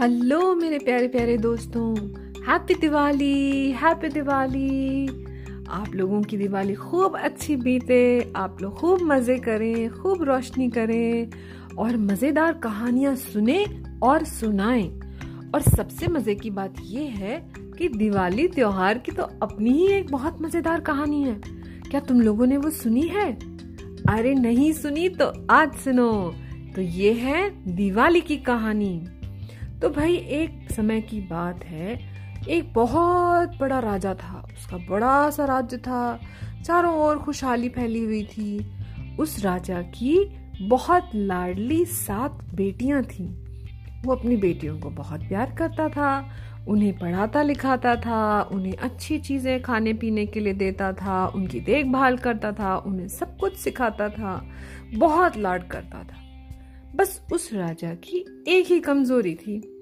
Hello मेरे प्यारे प्यारे दोस्तों। हैप्पी दिवाली हैप्पी दिवाली आप लोगों की दिवाली खूब अच्छी बीते, आप लोग खूब मज़े करें, खूब रोशनी करें और मज़ेदार कहानियाँ सुने और सुनाएँ। और सबसे मज़े की बात यह है कि दिवाली त्योहार की तो अपनी ही एक बहुत मज़ेदार कहानी है। क्या तुम लोगों ने वो सुनी है? अरे नहीं सुनी तो आज सुनो। तो ये है दिवाली की कहानी। तो भाई एक समय की बात है। एक बहुत बड़ा राजा था। उसका बड़ा सा राज्य था। चारों ओर खुशहाली फैली हुई थी। उस राजा की बहुत लाडली सात बेटियाँ थीं। वो अपनी बेटियों को बहुत प्यार करता था, उन्हें पढ़ाता लिखाता था, उन्हें अच्छी चीज़ें खाने पीने के लिए देता था, उनकी देखभाल करता था, उन्हें सब कुछ सिखाता था, बहुत लाड करता था। बस उस राजा की एक ही कमज़ोरी थी।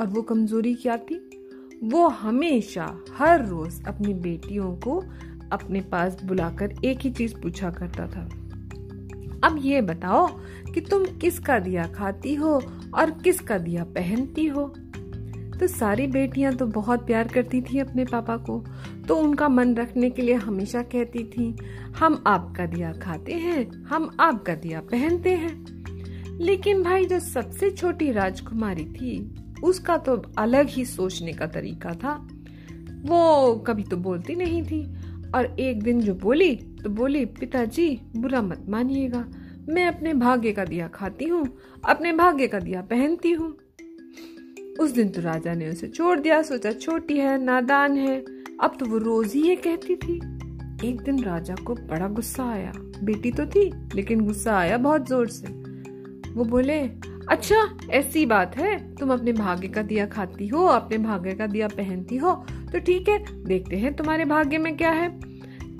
और वो कमज़ोरी क्या थी? वो हमेशा, हर रोज अपनी बेटियों को अपने पास बुलाकर एक ही चीज़ पूछा करता था। अब ये बताओ कि तुम किसका दिया खाती हो और किसका दिया पहनती हो? तो सारी बेटियाँ तो बहुत प्यार करती थी अपने पापा को तो उनका मन रखने के लिए हमेशा कहती थी, हम आपका दिया खाते हैं, हम आपका दिया पहनते हैं। लेकिन भाई जो सबसे छोटी राजकुमारी थी उसका तो अलग ही सोचने का तरीका था। वो कभी तो बोलती नहीं थी और एक दिन जो बोली तो बोली, पिताजी, बुरा मत मानिएगा। मैं अपने भाग्य का दिया खाती हूँ, अपने भाग्य का दिया पहनती हूँ। उस दिन तो राजा ने उसे छोड़ दिया, सोचा छोटी है, नादान है। अब तो वो रोज ही ये कहती थी। एक दिन राजा को बड़ा गुस्सा आया। बेटी तो थी, लेकिन गुस्सा आया बहुत ज़ोर से। वो बोले अच्छा ऐसी बात है। तुम अपने भाग्य का दिया खाती हो, अपने भाग्य का दिया पहनती हो तो ठीक है, देखते हैं तुम्हारे भाग्य में क्या है।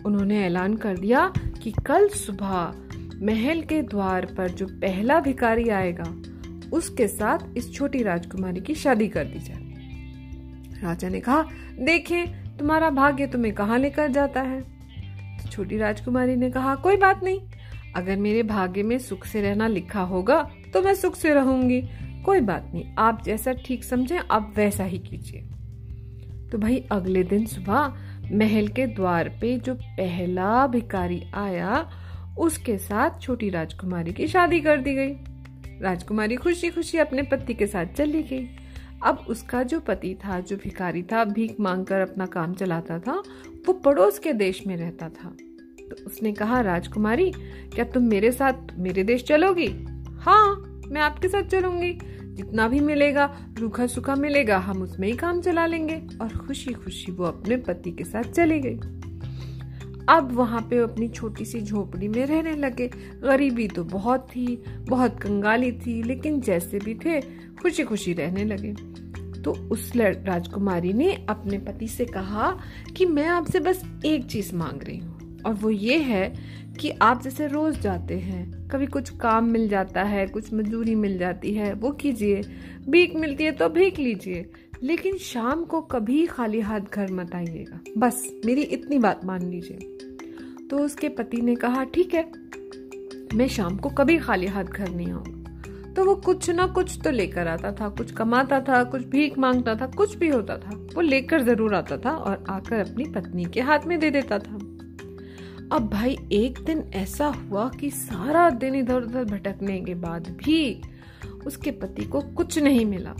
उन्होंने ऐलान कर दिया कि कल सुबह महल के द्वार पर जो पहला भिकारी आएगा, उसके साथ इस छोटी राजकुमारी की शादी कर दी जाए। राजा ने कहा, देखें, तुम्हारा भाग्य तुम्हें कहाँ लेकर जाता है? तो छोटी राजकुमारी ने कहा, कोई बात नहीं अगर मेरे भाग्य में सुख से रहना लिखा होगा तो मैं सुख से रहूँगी। कोई बात नहीं, आप जैसा ठीक समझे, आप वैसा ही कीजिए। तो भाई, अगले दिन सुबह महल के द्वार पे जो पहला भिकारी आया, उसके साथ छोटी राजकुमारी की शादी कर दी गई। राजकुमारी खुशी खुशी अपने पति के साथ चली गई। अब उसका जो पति था, जो भिकारी था, भीख मांगकर अपना काम चलाता था, वो पड़ोस के देश में रहता था। तो उसने कहा, राजकुमारी, क्या तुम मेरे साथ मेरे देश चलोगी? हाँ मैं आपके साथ चलूँगी। जितना भी मिलेगा रूखा सूखा मिलेगा, हम उसमें ही काम चला लेंगे। और खुशी खुशी वो अपने पति के साथ चली गई। अब वहाँ पे अपनी छोटी सी झोपड़ी में रहने लगे। गरीबी तो बहुत थी, बहुत कंगाली थी, लेकिन जैसे भी थे खुशी खुशी रहने लगे। तो उस राजकुमारी ने अपने पति से कहा कि मैं आपसे बस एक चीज़ मांग रही हूँ। और वो ये है कि आप जैसे रोज जाते हैं, कभी कुछ काम मिल जाता है, कुछ मजदूरी मिल जाती है, वो कीजिए। भीख मिलती है तो भीख लीजिए। लेकिन शाम को कभी खाली हाथ घर मत आइएगा। बस, मेरी इतनी बात मान लीजिए। तो उसके पति ने कहा, ठीक है, मैं शाम को कभी खाली हाथ घर नहीं आऊँगा। तो वो कुछ ना कुछ तो लेकर आता था। कुछ कमाता था, कुछ भीख माँगता था, कुछ भी होता था। वो लेकर ज़रूर आता था और आकर अपनी पत्नी के हाथ में दे देता था। अब भाई, एक दिन ऐसा हुआ कि सारा दिन इधर उधर भटकने के बाद भी उसके पति को कुछ नहीं मिला।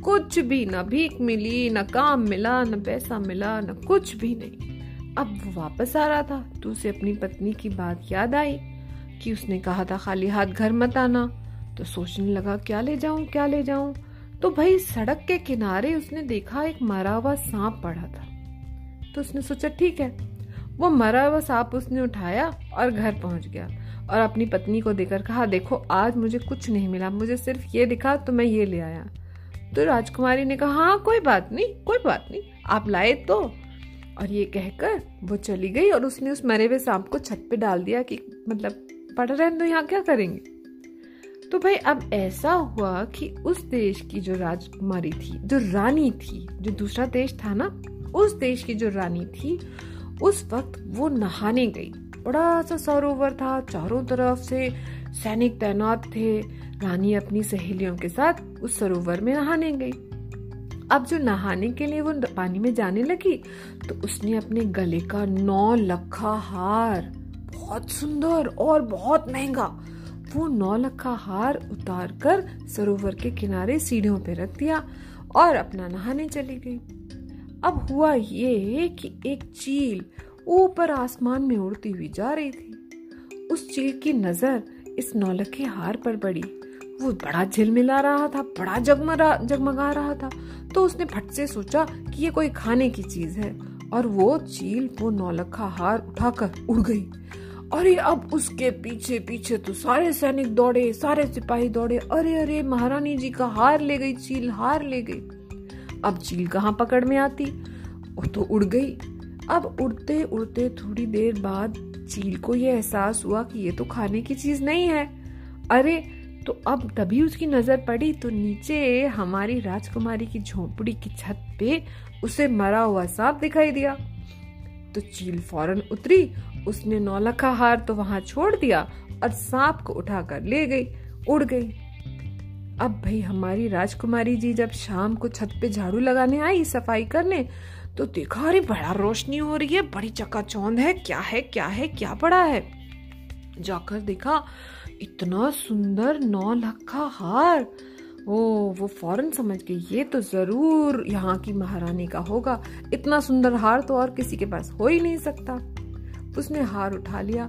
कुछ भी ना भीख मिली, ना काम मिला, ना पैसा मिला, ना कुछ भी नहीं। अब वो वापस आ रहा था तो उसे अपनी पत्नी की बात याद आई कि उसने कहा था, खाली हाथ घर मत आना। तो सोचने लगा, क्या ले जाऊँ, क्या ले जाऊँ? तो भाई, सड़क के किनारे उसने देखा एक मरा हुआ सांप पड़ा था। तो उसने सोचा, ठीक है वो मरा हुआ सांप उसने उठाया और घर पहुँच गया। और अपनी पत्नी को देकर कहा, देखो, आज मुझे कुछ नहीं मिला। मुझे सिर्फ़ ये दिखा तो मैं ये ले आया। तो राजकुमारी ने कहा हाँ कोई बात नहीं, कोई बात नहीं, आप लाए तो। और ये कहकर वो चली गई और उसने उस मरे हुए सांप को छत पे डाल दिया कि मतलब पड़ रहे तो यहाँ क्या करेंगे? तो भाई, अब ऐसा हुआ कि उस देश की जो राजकुमारी थी, जो रानी थी, जो दूसरा देश था ना, उस देश की जो रानी थी उस वक्त वो नहाने गई। बड़ा सा सरोवर था, चारों तरफ़ से सैनिक तैनात थे। रानी अपनी सहेलियों के साथ उस सरोवर में नहाने गई। अब जो नहाने के लिए वो पानी में जाने लगी तो उसने अपने गले का नौ लखा हार, बहुत सुंदर और बहुत महँगा, वो नौ लखा हार उतार कर सरोवर के किनारे सीढ़ियों पे रख दिया और अपना नहाने चली गई। अब हुआ ये कि एक चील ऊपर आसमान में उड़ती हुई जा रही थी। उस चील की नज़र इस नौलखे हार पर पड़ी। वो बड़ा झिलमिला रहा था, बड़ा जगमगा जगमगा रहा था। तो उसने फट से सोचा कि ये कोई खाने की चीज़ है और वो चील वो नौलखा हार उठाकर उड़ गई। अरे, अब उसके पीछे पीछे तो सारे सैनिक दौड़े, सारे सिपाही दौड़े। अरे अरे, महारानी जी का हार ले गई, चील हार ले गई। अब चील कहाँ पकड़ में आती? वो तो उड़ गई। अब उड़ते उड़ते थोड़ी देर बाद चील को यह एहसास हुआ कि ये तो खाने की चीज़ नहीं है। अरे तो अब तभी उसकी नज़र पड़ी तो नीचे हमारी राजकुमारी की झोपड़ी की छत पे उसे मरा हुआ सांप दिखाई दिया। तो चील फ़ौरन उतरी, उसने नौलखा हार तो वहाँ छोड़ दिया और सांप को उठाकर ले गई, उड़ गई। अब भाई हमारी राजकुमारी जी जब शाम को छत पे झाड़ू लगाने आई, सफ़ाई करने तो देखा, अरे बड़ा रोशनी हो रही है, बड़ी चकाचौंध है, क्या है क्या है, क्या पड़ा है? जाकर देखा, इतना सुंदर नौ लखा हार। ओ, वो फ़ौरन समझ गई, ये तो ज़रूर यहाँ की महारानी का होगा। इतना सुंदर हार तो और किसी के पास हो ही नहीं सकता। उसने हार उठा लिया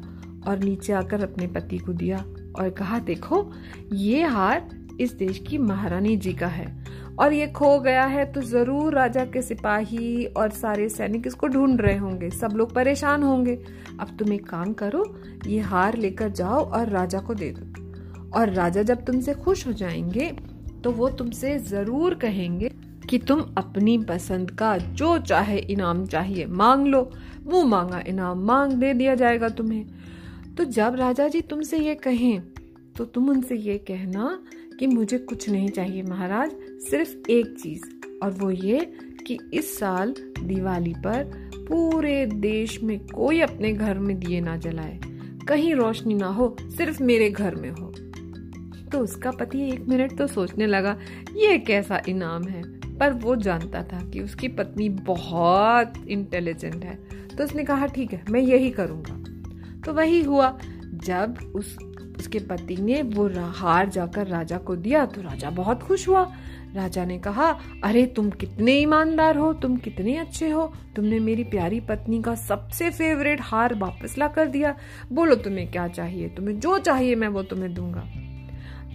और नीचे आकर अपने पति को दिया और कहा, देखो, ये हार इस देश की महारानी जी का है। और ये खो गया है तो ज़रूर राजा के सिपाही और सारे सैनिक इसको ढूंढ रहे होंगे। सब लोग परेशान होंगे। अब तुम एक काम करो, ये हार लेकर जाओ और राजा को दे दो। और राजा जब तुमसे खुश हो जाएँगे तो वो तुमसे ज़रूर कहेंगे कि तुम अपनी पसंद का जो चाहे इनाम चाहिए मांग लो। वो मांगा इनाम, मांग दे दिया जाएगा तुम्हें। तो जब राजा जी तुमसे ये कहें तो तुम उनसे ये कहना कि मुझे कुछ नहीं चाहिए महाराज, सिर्फ़ एक चीज़, और वो ये कि इस साल दिवाली पर पूरे देश में कोई अपने घर में दिए ना जलाए। कहीं रोशनी ना हो, सिर्फ़ मेरे घर में हो। तो उसका पति एक मिनट तो सोचने लगा, ये कैसा इनाम है? पर वो जानता था कि उसकी पत्नी बहुत इंटेलिजेंट है। तो उसने कहा, ठीक है, मैं यही करूँगा। तो वही हुआ, जब उस उसके पति ने वो हार जाकर राजा को दिया तो राजा बहुत खुश हुआ। राजा ने कहा, अरे, तुम कितने ईमानदार हो, तुम कितने अच्छे हो। तुमने मेरी प्यारी पत्नी का सबसे फेवरेट हार वापस ला कर दिया। बोलो तुम्हें क्या चाहिए? तुम्हें जो चाहिए, मैं वो तुम्हें दूँगा।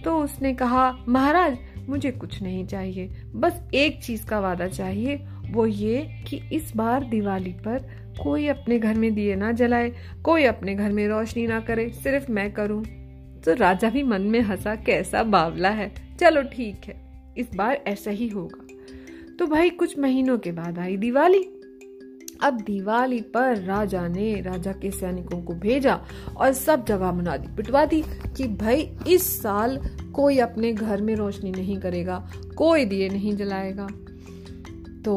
तो उसने कहा, महाराज, मुझे कुछ नहीं चाहिए। बस एक चीज़ का वादा चाहिए, वो ये कि इस बार दिवाली पर कोई अपने घर में दिए ना जलाए, कोई अपने घर में रोशनी ना करे, सिर्फ़ मैं करूँ। तो राजा भी मन में हंसा, कैसा बावला है। चलो ठीक है, इस बार ऐसा ही होगा। तो भाई कुछ महीनों के बाद आई दिवाली। अब दिवाली पर राजा ने राजा के सैनिकों को भेजा और सब जगह बना दी पिटवा दी कि भाई, इस साल कोई अपने घर में रोशनी नहीं करेगा, कोई दिए नहीं जलाएगा। तो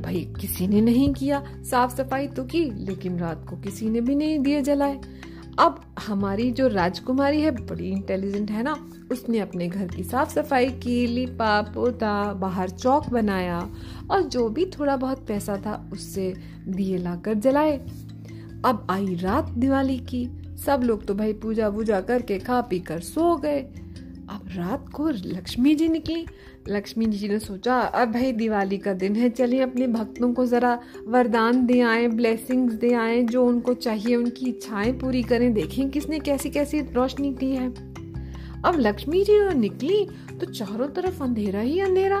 भाई, किसी ने नहीं किया साफ़ सफ़ाई तो की, लेकिन रात को किसी ने भी नहीं दिए जलाए। अब हमारी जो राजकुमारी है, बड़ी इंटेलिजेंट है ना, उसने अपने घर की साफ़ सफ़ाई की, लिपा, पोता, बाहर चौक बनाया और जो भी थोड़ा बहुत पैसा था, उससे दिए लाकर जलाए। अब आई रात दिवाली की, सब लोग तो भाई पूजा वूजा करके खा पी कर सो गए। अब रात को लक्ष्मी जी निकली लक्ष्मी जी ने सोचा, अब भाई दिवाली का दिन है चलिए अपने भक्तों को ज़रा वरदान दे आए ब्लेसिंग्स दे आए, जो उनको चाहिए, उनकी इच्छाएँ पूरी करें, देखें किसने कैसी कैसी रोशनी की है। अब लक्ष्मी जी निकली तो चारों तरफ़ अंधेरा ही अंधेरा।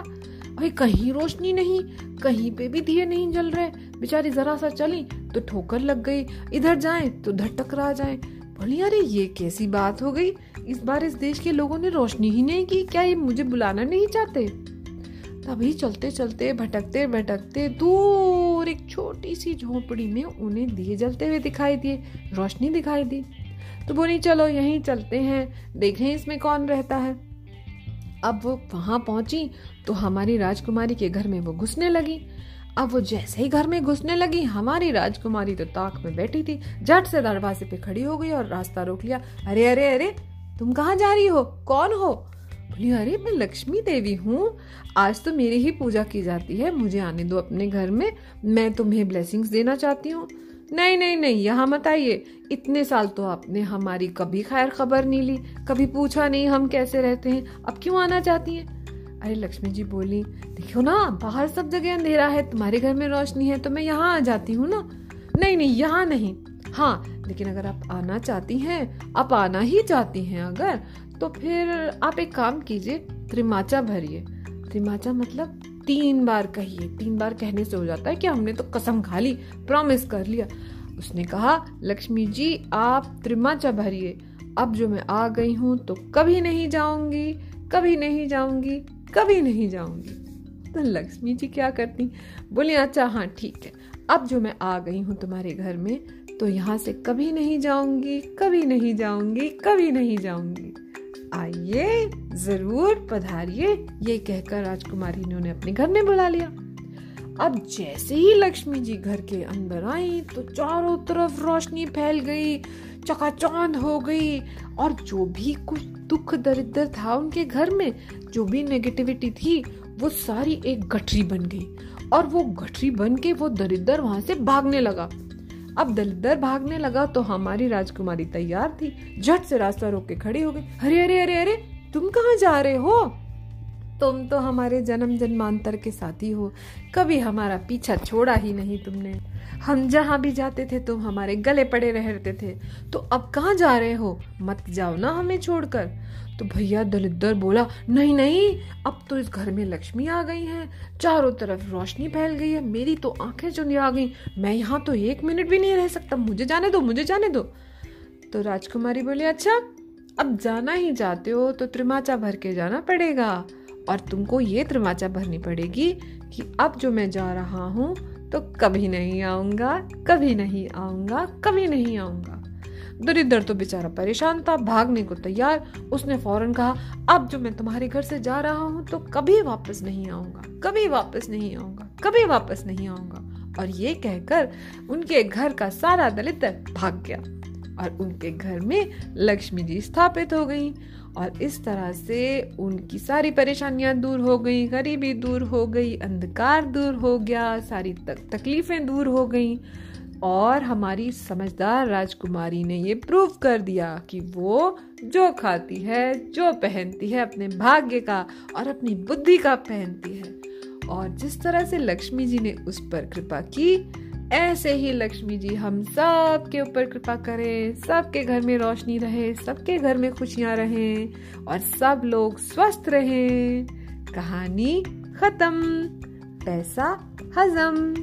भाई कहीं रोशनी नहीं, कहीं पे भी दिए नहीं जल रहे। बेचारी जरा सा चली तो ठोकर लग गई। इधर जाए तो उधर टकरा जाए। बोली, अरे, ये कैसी बात हो गई? इस बार इस देश के लोगों ने रोशनी ही नहीं की। क्या ये मुझे बुलाना नहीं चाहते? तभी चलते चलते, भटकते भटकते दूर एक छोटी सी झोपड़ी में उन्हें दिए जलते हुए दिखाई दिए, रोशनी दिखाई दी। तो बोली, चलो, यहीं चलते हैं, देखें इसमें कौन रहता है। अब वो वहाँ पहुँची तो हमारी राजकुमारी के घर में वो घुसने लगी। अब वो जैसे ही घर में घुसने लगी, हमारी राजकुमारी तो ताक में बैठी थी, झट से दरवाजे पे खड़ी हो गई और रास्ता रोक लिया। अरे अरे अरे तुम कहाँ जा रही हो? कौन हो? बोली, अरे, मैं लक्ष्मी देवी हूँ। आज तो मेरी ही पूजा की जाती है। मुझे आने दो अपने घर में। मैं तुम्हें ब्लेसिंग्स देना चाहती हूँ। नहीं नहीं नहीं, यहाँ मत आइए। इतने साल तो आपने हमारी कभी खैर खबर नहीं ली। कभी पूछा नहीं हम कैसे रहते हैं। अब क्यों आना चाहती हैं? अरे, लक्ष्मी जी बोली देखो ना, बाहर सब जगह अंधेरा है। तुम्हारे घर में रोशनी है तो मैं यहाँ आ जाती हूँ ना? नहीं नहीं, यहाँ नहीं। हाँ लेकिन अगर आप आना चाहती हैं, आप आना ही चाहती हैं अगर तो फिर आप एक काम कीजिए, त्रिमाचा भरिए। त्रिमाचा मतलब तीन बार कहिए। तीन बार कहने से हो जाता है कि हमने तो कसम खा ली प्रॉमिस कर लिया। उसने कहा, लक्ष्मी जी, आप त्रिमाचा भरिए। अब जो मैं आ गई हूँ तो कभी नहीं जाऊँगी, कभी नहीं जाऊँगी, कभी नहीं जाऊँगी। तो लक्ष्मी जी क्या करती? बोली अच्छा हाँ ठीक है। अब जो मैं आ गई हूँ तुम्हारे घर में तो यहाँ से कभी नहीं जाऊँगी, कभी नहीं जाऊँगी, कभी नहीं जाऊँगी। आइए, ज़रूर पधारिए, ये कहकर राजकुमारी ने उन्हें अपने घर में बुला लिया। अब जैसे ही लक्ष्मी जी घर के अंदर आई तो चारों तरफ़ रोशनी फैल गई, चकाचौंध हो गई, और जो भी कुछ दुख दरिद्र था उनके घर में, जो भी नेगेटिविटी थी, वो सारी एक गठरी बन गई। और वो गठरी बन के वो दरिद्र वहाँ से भागने लगा। अब दलदर भागने लगा तो हमारी राजकुमारी तैयार थी। झट से रास्ता रोक के खड़ी हो गई। अरे अरे अरे अरे, तुम कहाँ जा रहे हो? तुम तो हमारे जन्म जन्मांतर के साथी हो। कभी हमारा पीछा छोड़ा ही नहीं तुमने। हम जहाँ भी जाते थे, तुम हमारे गले पड़े रहते थे। तो अब कहाँ जा रहे हो? मत जाओ ना हमें छोड़कर। तो भैया दलिद्दर बोला, नहीं नहीं, अब तो इस घर में लक्ष्मी आ गई है। चारों तरफ़ रोशनी फैल गई है। मेरी तो आँखें चुंदी आ गई। मैं यहाँ तो एक मिनट भी नहीं रह सकता। मुझे जाने दो, मुझे जाने दो। तो राजकुमारी बोली अच्छा अब जाना ही चाहते हो तो त्रिमाचा भर के जाना पड़ेगा। और तुमको ये त्रिमाचा भरनी पड़ेगी कि अब जो मैं जा रहा हूँ तो कभी नहीं आऊँगा, कभी नहीं आऊँगा, कभी नहीं आऊँगा। दरिद्र तो बेचारा परेशान था, भागने को तैयार। उसने फ़ौरन कहा, अब जो मैं तुम्हारे घर से जा रहा हूँ तो कभी वापस नहीं आऊँगा, कभी वापस नहीं आऊँगा, कभी वापस नहीं आऊँगा। और ये कहकर उनके घर का सारा दलित भाग गया और उनके घर में लक्ष्मी जी स्थापित हो गई। और इस तरह से उनकी सारी परेशानियाँ दूर हो गई गरीबी दूर हो गई अंधकार दूर हो गया सारी तक, तकलीफें दूर हो गई। और हमारी समझदार राजकुमारी ने ये प्रूव कर दिया कि वो जो खाती है जो पहनती है अपने भाग्य का और अपनी बुद्धि का पहनती है। और जिस तरह से लक्ष्मी जी ने उस पर कृपा की ऐसे ही लक्ष्मी जी हम सब के ऊपर कृपा करें, सबके घर में रोशनी रहे, सबके घर में खुशियाँ रहें और सब लोग स्वस्थ रहें। कहानी खत्म, पैसा हजम।